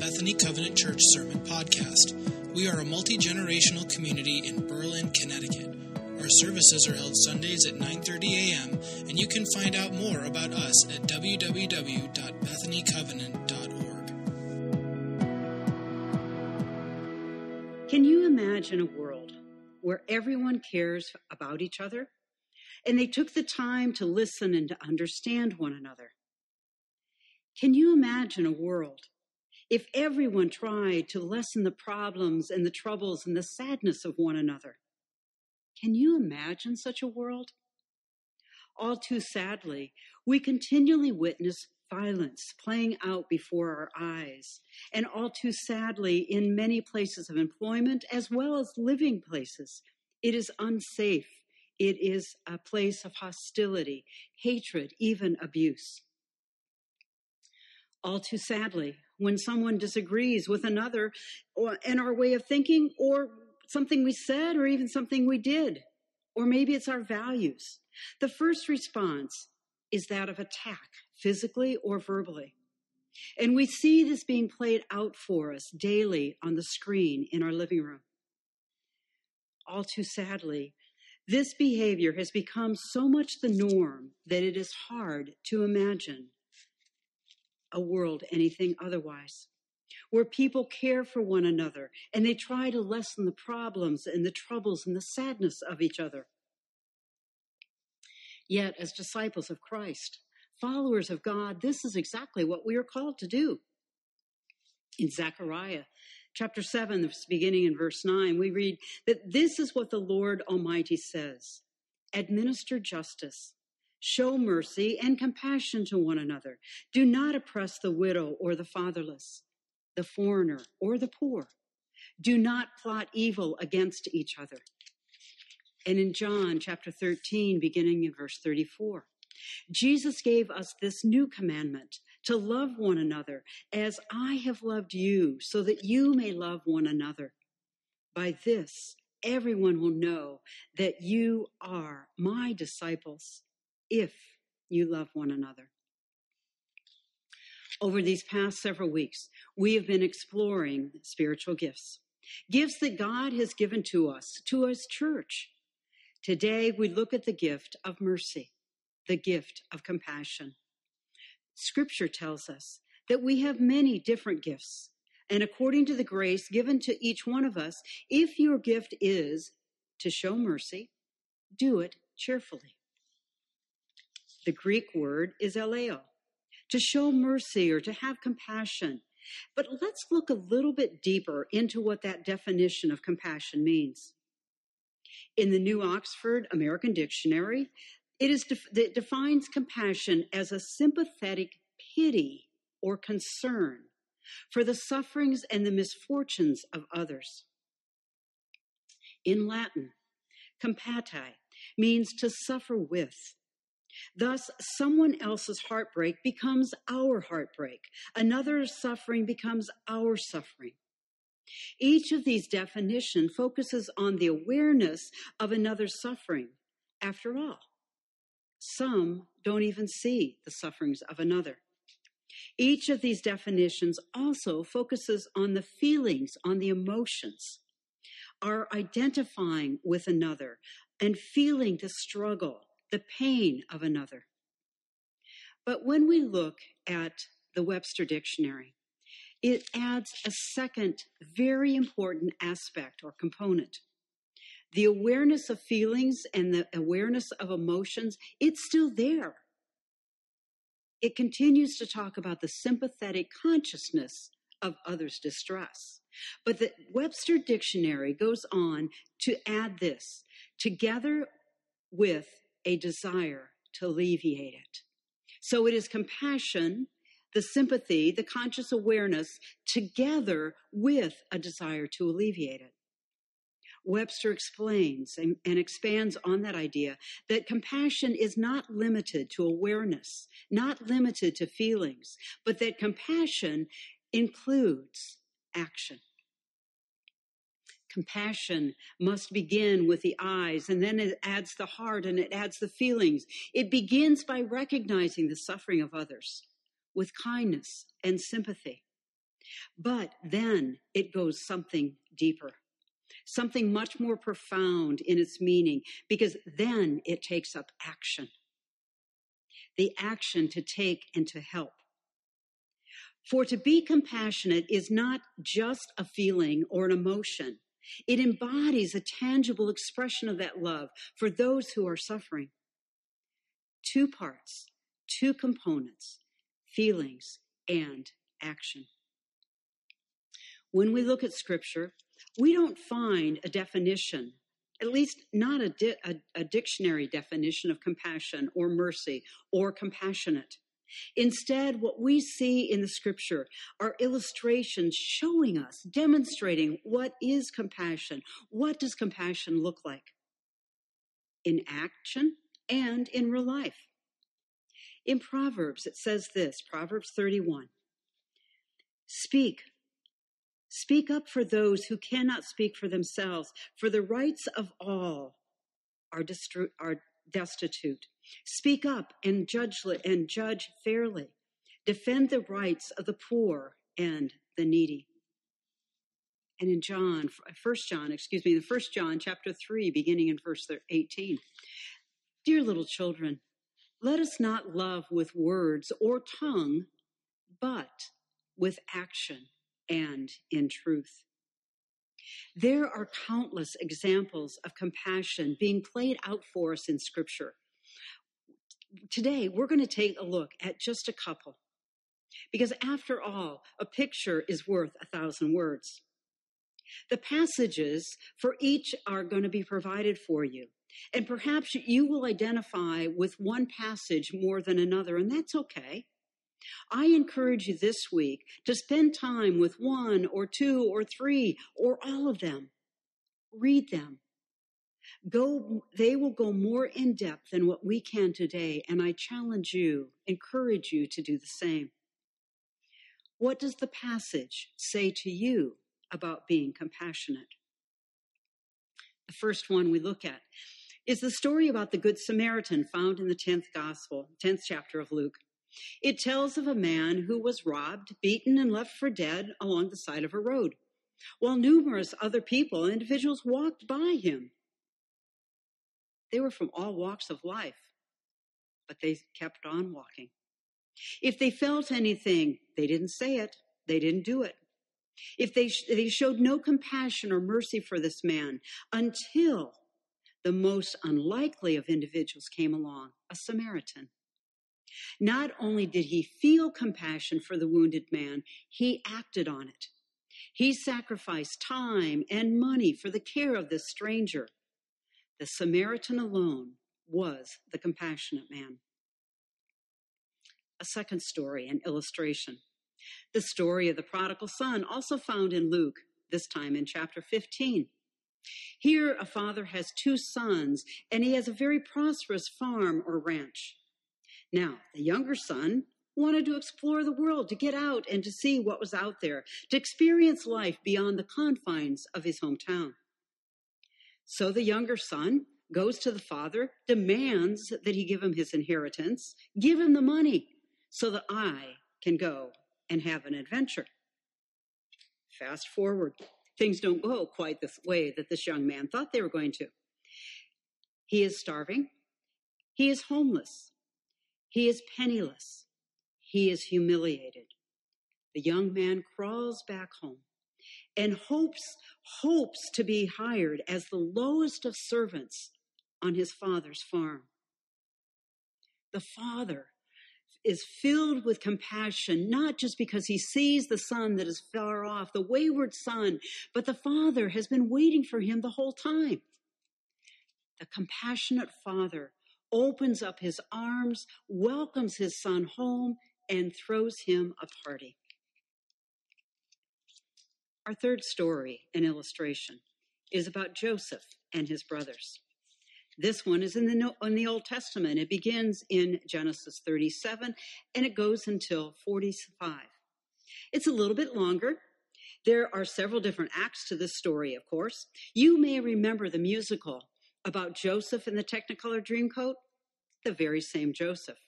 Bethany Covenant Church Sermon Podcast. We are a multi generational community in Berlin, Connecticut. Our services are held Sundays at 9:30 a.m., and you can find out more about us at www.bethanycovenant.org. Can you imagine a world where everyone cares about each other and they took the time to listen and to understand one another? Can you imagine a world if everyone tried to lessen the problems and the troubles and the sadness of one another? Can you imagine such a world? All too sadly, we continually witness violence playing out before our eyes, and all too sadly, in many places of employment as well as living places, it is unsafe. It is a place of hostility, hatred, even abuse. All too sadly, when someone disagrees with another or, in our way of thinking or something we said or even something we did, or maybe it's our values. The first response is that of attack, physically or verbally. And we see this being played out for us daily on the screen in our living room. All too sadly, this behavior has become so much the norm that it is hard to imagine a world anything otherwise, where people care for one another and they try to lessen the problems and the troubles and the sadness of each other. Yet, as disciples of Christ, followers of God, this is exactly what we are called to do. In Zechariah chapter 7, beginning in verse 9, we read that this is what the Lord Almighty says administer justice Show mercy and compassion to one another. Do not oppress the widow or the fatherless, the foreigner or the poor. Do not plot evil against each other. And in John chapter 13, beginning in verse 34, Jesus gave us this new commandment to love one another as I have loved you, so that you may love one another. By this, everyone will know that you are my disciples if you love one another. Over these past several weeks, we have been exploring spiritual gifts, gifts that God has given to us, to His church. Today, we look at the gift of mercy, the gift of compassion. Scripture tells us that we have many different gifts, and according to the grace given to each one of us, if your gift is to show mercy, do it cheerfully. The Greek word is eleo, to show mercy or to have compassion. But let's look a little bit deeper into what that definition of compassion means. In the New Oxford American Dictionary, it, is it defines compassion as a sympathetic pity or concern for the sufferings and the misfortunes of others. In Latin, compati means to suffer with, Thus, someone else's heartbreak becomes our heartbreak. Another's suffering becomes our suffering. Each of these definitions focuses on the awareness of another's suffering. After all, some don't even see the sufferings of another. Each of these definitions also focuses on the feelings, on the emotions, our identifying with another and feeling the struggle the pain of another. But when we look at the Webster Dictionary, it adds a second very important aspect or component. The awareness of feelings and the awareness of emotions, it's still there. It continues to talk about the sympathetic consciousness of others' distress. But the Webster Dictionary goes on to add this together with a desire to alleviate it. So it is compassion, the sympathy, the conscious awareness together with a desire to alleviate it. Webster explains and, and, expands on that idea that compassion is not limited to awareness, not limited to feelings, but that compassion includes action. Compassion must begin with the eyes, and then it adds the heart and it adds the feelings. It begins by recognizing the suffering of others with kindness and sympathy. But then it goes something deeper, something much more profound in its meaning, because then it takes up action. The action to take and to help. For to be compassionate is not just a feeling or an emotion. It embodies a tangible expression of that love for those who are suffering. Two parts, two components, feelings and action. When we look at scripture, we don't find a definition, at least not a, di- a, a dictionary definition of compassion or mercy or compassionate. Instead, what we see in the scripture are illustrations showing us, demonstrating what is compassion. What does compassion look like? In action and in real life. In Proverbs, it says this Proverbs 31 Speak, speak up for those who cannot speak for themselves, for the rights of all are, are destitute. Speak up and judge and judge fairly. Defend the rights of the poor and the needy. And in John, First John, excuse me, the First John chapter three, beginning in verse eighteen, dear little children, let us not love with words or tongue, but with action and in truth. There are countless examples of compassion being played out for us in Scripture. Today, we're going to take a look at just a couple. Because after all, a picture is worth a thousand words. The passages for each are going to be provided for you. And perhaps you will identify with one passage more than another, and that's okay. I encourage you this week to spend time with one or two or three or all of them. Read them. Go, they will go more in depth than what we can today, and I challenge you, encourage you to do the same. What does the passage say to you about being compassionate? The first one we look at is the story about the Good Samaritan found in the 10th Gospel, 10th chapter of Luke. It tells of a man who was robbed, beaten, and left for dead along the side of a road, while numerous other people individuals walked by him. They were from all walks of life, but they kept on walking. If they felt anything, they didn't say it, they didn't do it. If they, they showed no compassion or mercy for this man until the most unlikely of individuals came along, a Samaritan. Not only did he feel compassion for the wounded man, he acted on it. He sacrificed time and money for the care of this stranger. The Samaritan alone was the compassionate man. A second story, an illustration. The story of the prodigal son, also found in Luke, this time in chapter 15. Here, a father has two sons, and he has a very prosperous farm or ranch. Now, the younger son wanted to explore the world, to get out and to see what was out there, to experience life beyond the confines of his hometown. So the younger son goes to the father, demands that he give him his inheritance, give him the money so that I can go and have an adventure. Fast forward, things don't go quite the way that this young man thought they were going to. He is starving. He is homeless. He is penniless. He is humiliated. The young man crawls back home and hopes, hopes to be hired as the lowest of servants on his father's farm. The father is filled with compassion, not just because he sees the son that is far off, the wayward son, but the father has been waiting for him the whole time. The compassionate father opens up his arms, welcomes his son home, and throws him a party. Our third story and illustration is about Joseph and his brothers. This one is in the, in the Old Testament. It begins in Genesis 37 and it goes until 45. It's a little bit longer. There are several different acts to this story, of course. You may remember the musical about Joseph in the Technicolor Dreamcoat, the very same Joseph.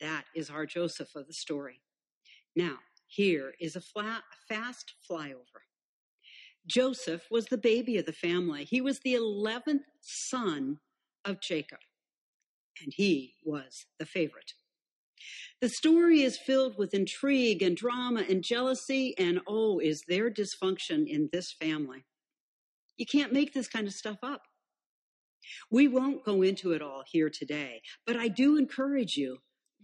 That is our Joseph of the story. Now, here is a flat, fast flyover. Joseph was the baby of the family. He was the 11th son of Jacob, and he was the favorite. The story is filled with intrigue and drama and jealousy, and oh, is there dysfunction in this family? You can't make this kind of stuff up. We won't go into it all here today, but I do encourage you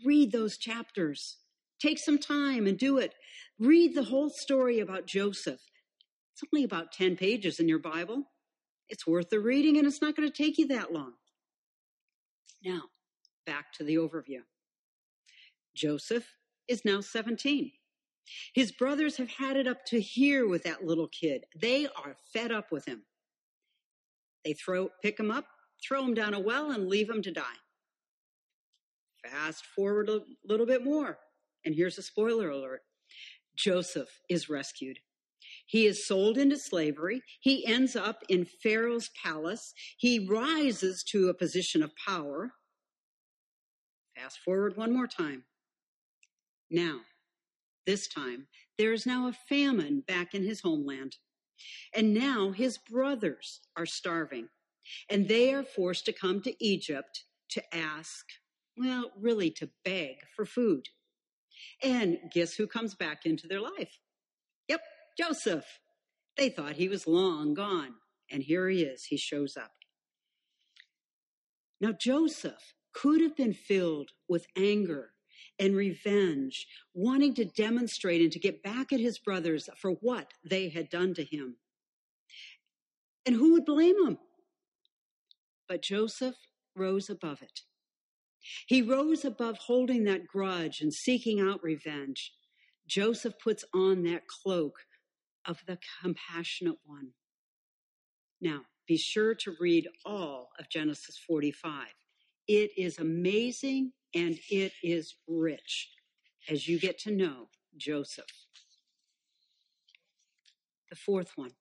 read those chapters. Take some time and do it. Read the whole story about Joseph. It's only about 10 pages in your Bible. It's worth the reading and it's not going to take you that long. Now, back to the overview. Joseph is now 17. His brothers have had it up to here with that little kid. They are fed up with him. They throw, pick him up, throw him down a well, and leave him to die. Fast forward a little bit more, and here's a spoiler alert Joseph is rescued. He is sold into slavery. He ends up in Pharaoh's palace. He rises to a position of power. Fast forward one more time. Now, this time, there is now a famine back in his homeland. And now his brothers are starving. And they are forced to come to Egypt to ask, well, really to beg for food. And guess who comes back into their life? Yep, Joseph. They thought he was long gone. And here he is. He shows up. Now, Joseph could have been filled with anger and revenge, wanting to demonstrate and to get back at his brothers for what they had done to him. And who would blame him? But Joseph rose above it. He rose above holding that grudge and seeking out revenge. Joseph puts on that cloak of the compassionate one. Now, be sure to read all of Genesis 45. It is amazing and it is rich as you get to know Joseph. The fourth one,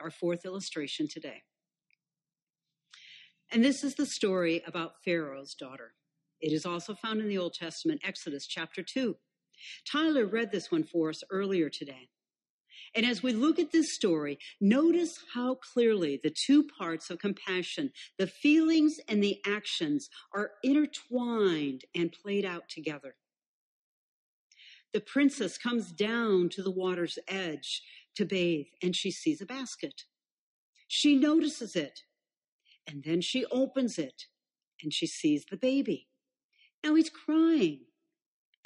our fourth illustration today. And this is the story about Pharaoh's daughter. It is also found in the Old Testament, Exodus chapter 2. Tyler read this one for us earlier today. And as we look at this story, notice how clearly the two parts of compassion, the feelings and the actions, are intertwined and played out together. The princess comes down to the water's edge to bathe and she sees a basket. She notices it and then she opens it and she sees the baby. Now he's crying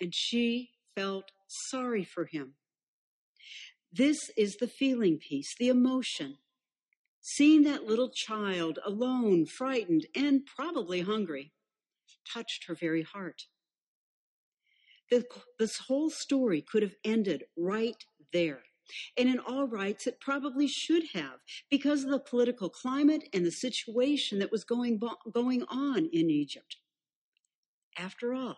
and she felt sorry for him. This is the feeling piece, the emotion. Seeing that little child alone, frightened, and probably hungry touched her very heart. This whole story could have ended right there. And in all rights, it probably should have because of the political climate and the situation that was going, going on in Egypt. After all,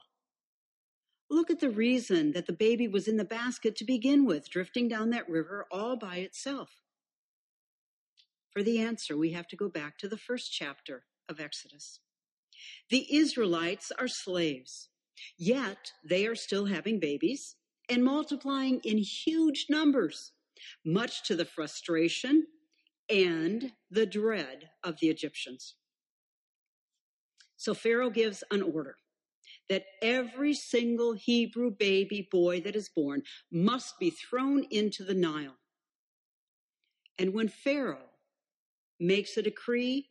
Look at the reason that the baby was in the basket to begin with, drifting down that river all by itself. For the answer, we have to go back to the first chapter of Exodus. The Israelites are slaves, yet they are still having babies and multiplying in huge numbers, much to the frustration and the dread of the Egyptians. So Pharaoh gives an order that every single Hebrew baby boy that is born must be thrown into the Nile. And when Pharaoh makes a decree,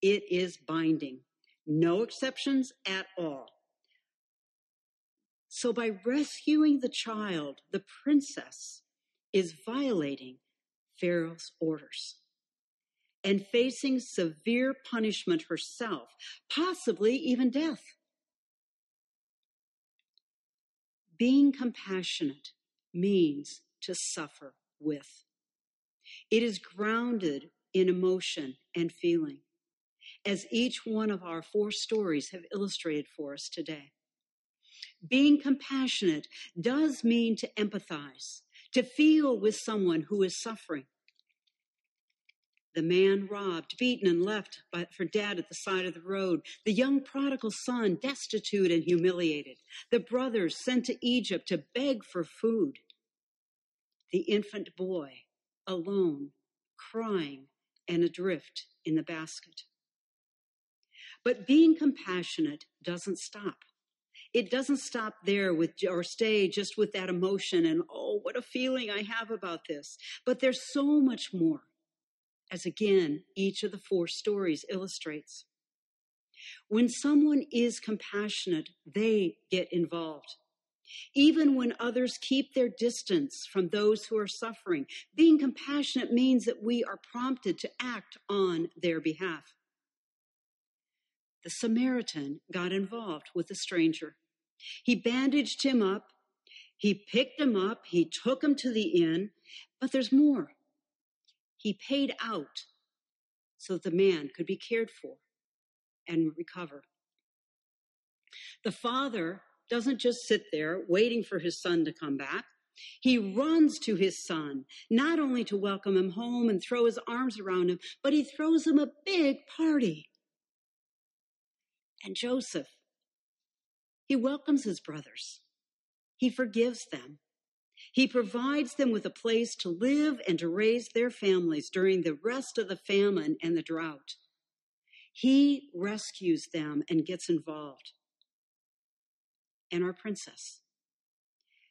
it is binding, no exceptions at all. So by rescuing the child, the princess is violating Pharaoh's orders and facing severe punishment herself, possibly even death. Being compassionate means to suffer with. It is grounded in emotion and feeling, as each one of our four stories have illustrated for us today. Being compassionate does mean to empathize, to feel with someone who is suffering. The man robbed, beaten, and left by, for dead at the side of the road. The young prodigal son destitute and humiliated. The brothers sent to Egypt to beg for food. The infant boy alone, crying and adrift in the basket. But being compassionate doesn't stop. It doesn't stop there with or stay just with that emotion and oh what a feeling I have about this. But there's so much more. As again, each of the four stories illustrates. When someone is compassionate, they get involved. Even when others keep their distance from those who are suffering, being compassionate means that we are prompted to act on their behalf. The Samaritan got involved with the stranger. He bandaged him up, he picked him up, he took him to the inn, but there's more. He paid out so that the man could be cared for and recover. The father doesn't just sit there waiting for his son to come back. He runs to his son, not only to welcome him home and throw his arms around him, but he throws him a big party. And Joseph, he welcomes his brothers. He forgives them. He provides them with a place to live and to raise their families during the rest of the famine and the drought. He rescues them and gets involved. And our princess.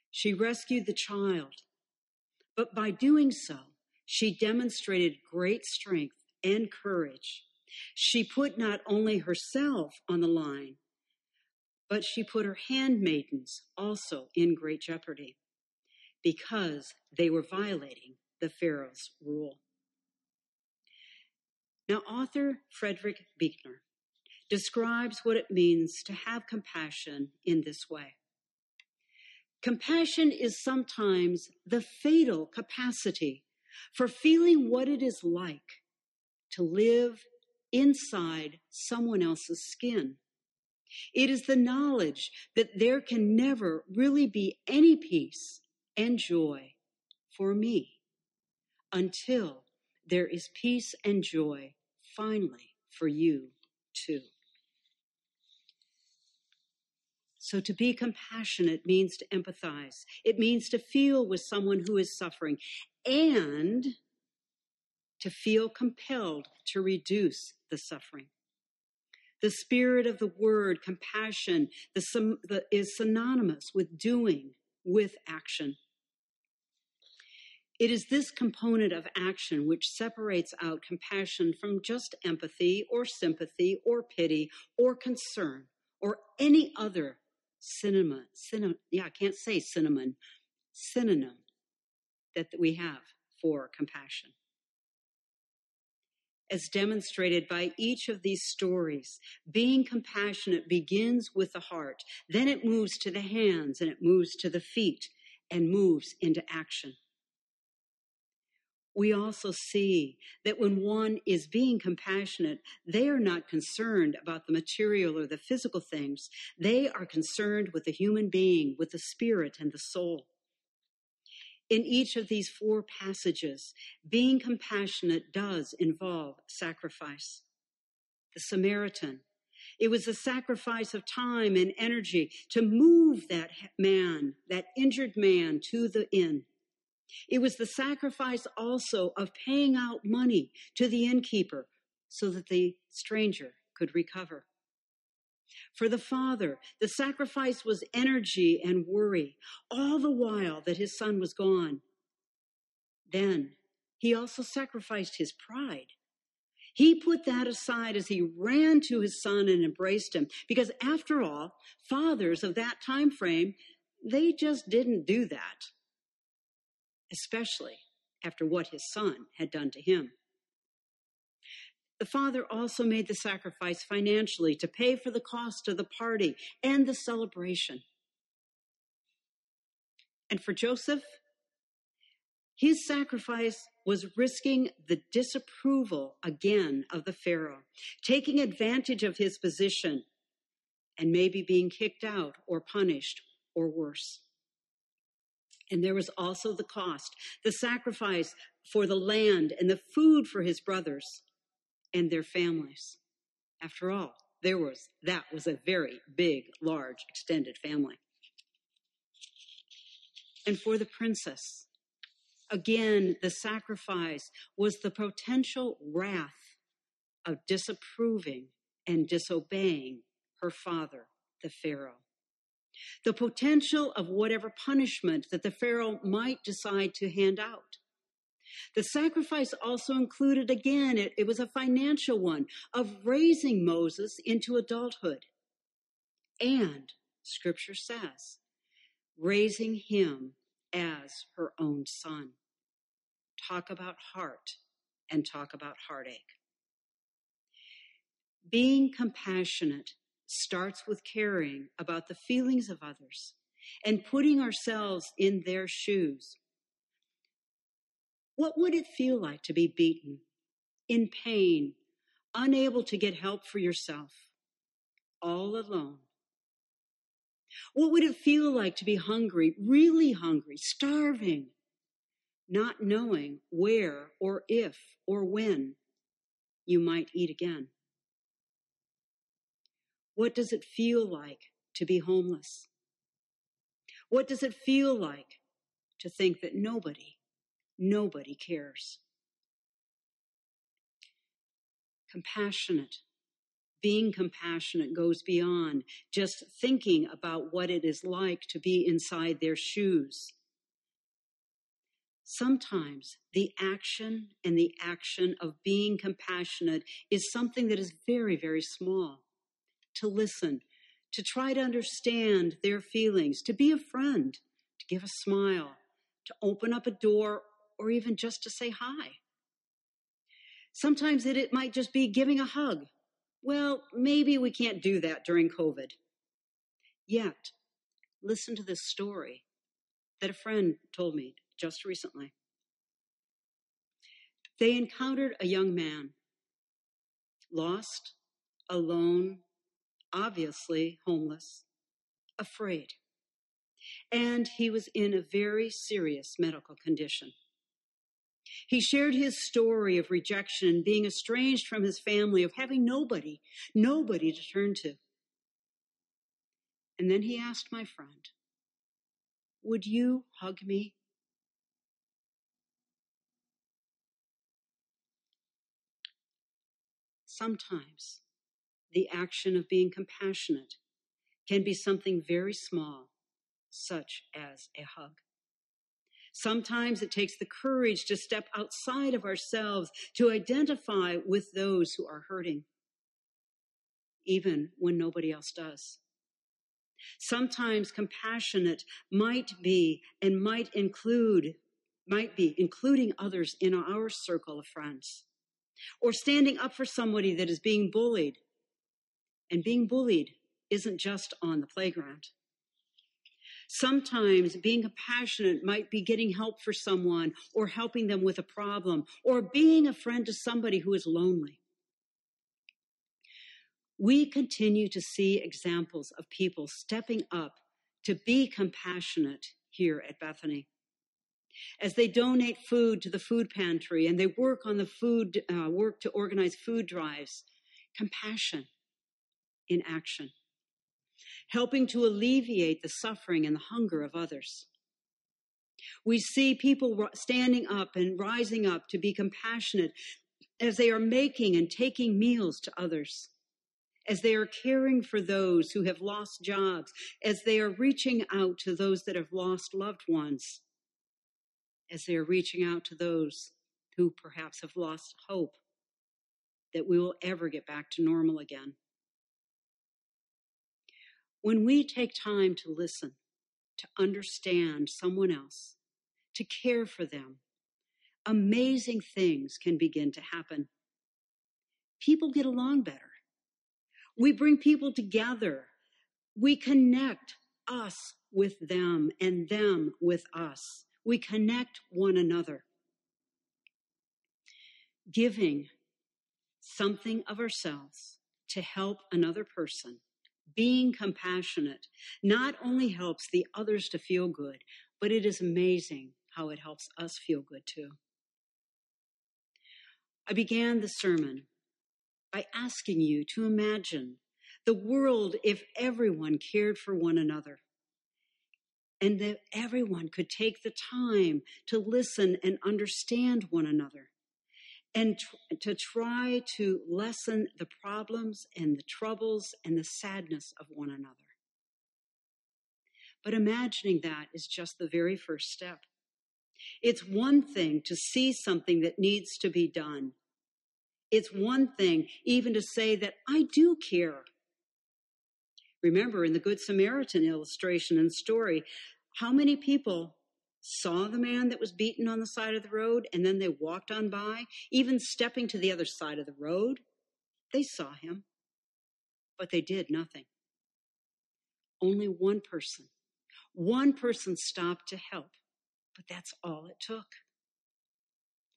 She rescued the child, but by doing so, she demonstrated great strength and courage. She put not only herself on the line, but she put her handmaidens also in great jeopardy because they were violating the Pharaoh's rule. Now, author Frederick Buechner describes what it means to have compassion in this way. Compassion is sometimes the fatal capacity for feeling what it is like to live inside someone else's skin. It is the knowledge that there can never really be any peace and joy for me until there is peace and joy finally for you too. So, to be compassionate means to empathize. It means to feel with someone who is suffering and to feel compelled to reduce the suffering. The spirit of the word, compassion, the, the, is synonymous with doing, with action. It is this component of action which separates out compassion from just empathy or sympathy or pity or concern or any other synonym, synonym yeah, I can't say cinnamon, synonym that we have for compassion as demonstrated by each of these stories. Being compassionate begins with the heart, then it moves to the hands and it moves to the feet and moves into action. We also see that when one is being compassionate, they are not concerned about the material or the physical things. They are concerned with the human being, with the spirit and the soul in each of these four passages, being compassionate does involve sacrifice. The Samaritan, it was a sacrifice of time and energy to move that man, that injured man, to the inn. It was the sacrifice also of paying out money to the innkeeper so that the stranger could recover. For the father, the sacrifice was energy and worry, all the while that his son was gone. Then he also sacrificed his pride. He put that aside as he ran to his son and embraced him, because after all, fathers of that time frame, they just didn't do that, especially after what his son had done to him. The father also made the sacrifice financially to pay for the cost of the party and the celebration. And for Joseph, his sacrifice was risking the disapproval again of the Pharaoh, taking advantage of his position, and maybe being kicked out or punished or worse. And there was also the cost, the sacrifice for the land and the food for his brothers and their families. After all, there was, that was a very big, large, extended family. And for the princess, again, the sacrifice was the potential wrath of disapproving and disobeying her father, the Pharaoh the potential of whatever punishment that the Pharaoh might decide to hand out. The sacrifice also included, again, it, it was a financial one of raising Moses into adulthood. And, scripture says, raising him as her own son. Talk about heart and talk about heartache. Being compassionate starts with caring about the feelings of others and putting ourselves in their shoes. What would it feel like to be beaten, in pain, unable to get help for yourself, all alone? What would it feel like to be hungry, really hungry, starving, not knowing where or if or when you might eat again? What does it feel like to be homeless? What does it feel like to think that nobody, nobody cares? Compassionate. Being compassionate goes beyond just thinking about what it is like to be inside their shoes. Sometimes the action and the action of being compassionate is something that is very, very small to listen, to try to understand their feelings, to be a friend, to give a smile, to open up a door, or even just to say hi. Sometimes it, it might just be giving a hug. Well, maybe we can't do that during COVID. Yet, listen to this story that a friend told me just recently. They encountered a young man, lost, alone, obviously homeless, afraid. And he was in a very serious medical condition. He shared his story of rejection, being estranged from his family, of having nobody, nobody to turn to. And then he asked my friend, Would you hug me? Sometimes the action of being compassionate can be something very small, such as a hug. Sometimes it takes the courage to step outside of ourselves to identify with those who are hurting, even when nobody else does. Sometimes compassionate might be and might include, might be including others in our circle of friends, or standing up for somebody that is being bullied and being bullied isn't just on the playground. Sometimes being compassionate might be getting help for someone or helping them with a problem or being a friend to somebody who is lonely. We continue to see examples of people stepping up to be compassionate here at Bethany. As they donate food to the food pantry and they work on the food, uh, work to organize food drives, compassion in action, helping to alleviate the suffering and the hunger of others. We see people standing up and rising up to be compassionate as they are making and taking meals to others, as they are caring for those who have lost jobs, as they are reaching out to those that have lost loved ones, as they are reaching out to those who perhaps have lost hope that we will ever get back to normal again. When we take time to listen, to understand someone else, to care for them, amazing things can begin to happen. People get along better. We bring people together. We connect us with them and them with us. We connect one another. Giving something of ourselves to help another person being compassionate not only helps the others to feel good, but it is amazing how it helps us feel good too. I began the sermon by asking you to imagine the world if everyone cared for one another and that everyone could take the time to listen and understand one another and to try to lessen the problems and the troubles and the sadness of one another. But imagining that is just the very first step. It's one thing to see something that needs to be done. It's one thing even to say that I do care. Remember in the Good Samaritan illustration and story, how many people saw the man that was beaten on the side of the road and then they walked on by, even stepping to the other side of the road? They saw him, but they did nothing. Only one person, one person stopped to help, but that's all it took.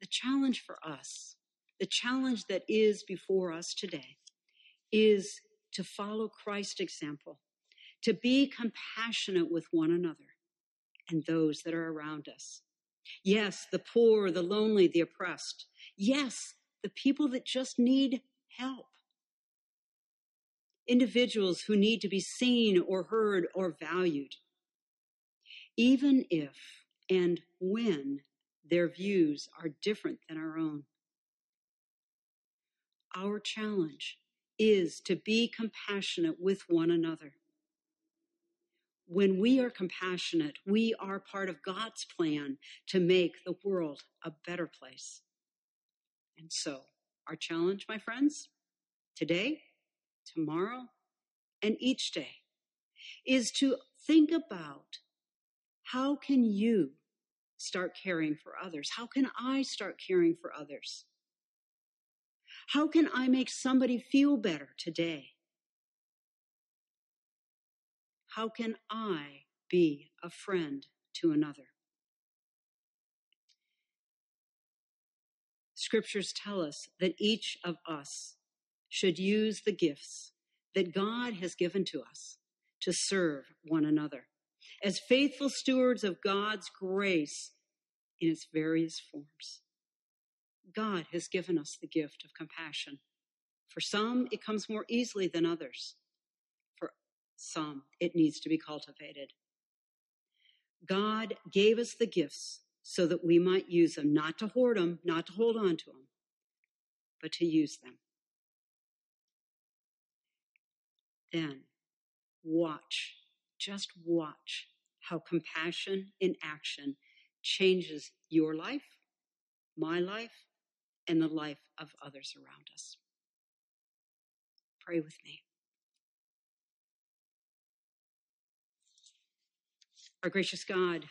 The challenge for us, the challenge that is before us today, is to follow Christ's example, to be compassionate with one another and those that are around us. Yes, the poor, the lonely, the oppressed. Yes, the people that just need help. Individuals who need to be seen or heard or valued. Even if and when their views are different than our own. Our challenge is to be compassionate with one another when we are compassionate, we are part of God's plan to make the world a better place. And so, our challenge, my friends, today, tomorrow, and each day is to think about how can you start caring for others? How can I start caring for others? How can I make somebody feel better today? How can I be a friend to another? Scriptures tell us that each of us should use the gifts that God has given to us to serve one another as faithful stewards of God's grace in its various forms. God has given us the gift of compassion. For some, it comes more easily than others some. It needs to be cultivated. God gave us the gifts so that we might use them, not to hoard them, not to hold on to them, but to use them. Then watch, just watch how compassion in action changes your life, my life, and the life of others around us. Pray with me. Our gracious God,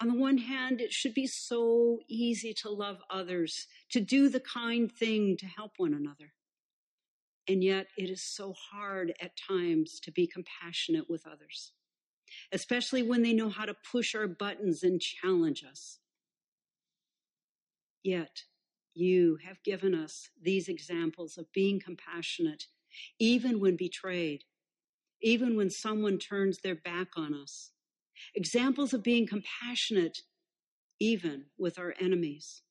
on the one hand, it should be so easy to love others, to do the kind thing, to help one another. And yet, it is so hard at times to be compassionate with others, especially when they know how to push our buttons and challenge us. Yet, you have given us these examples of being compassionate, even when betrayed, even when someone turns their back on us. Examples of being compassionate, even with our enemies.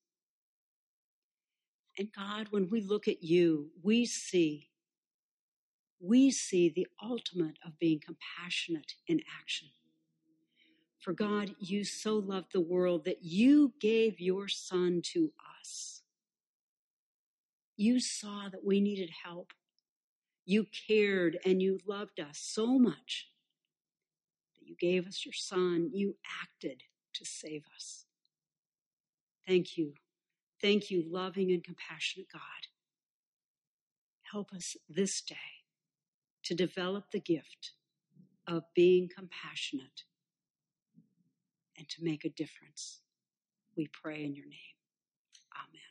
And God, when we look at you, we see, we see the ultimate of being compassionate in action. For God, you so loved the world that you gave your son to us. You saw that we needed help you cared and you loved us so much that you gave us your son. You acted to save us. Thank you. Thank you, loving and compassionate God. Help us this day to develop the gift of being compassionate and to make a difference. We pray in your name. Amen.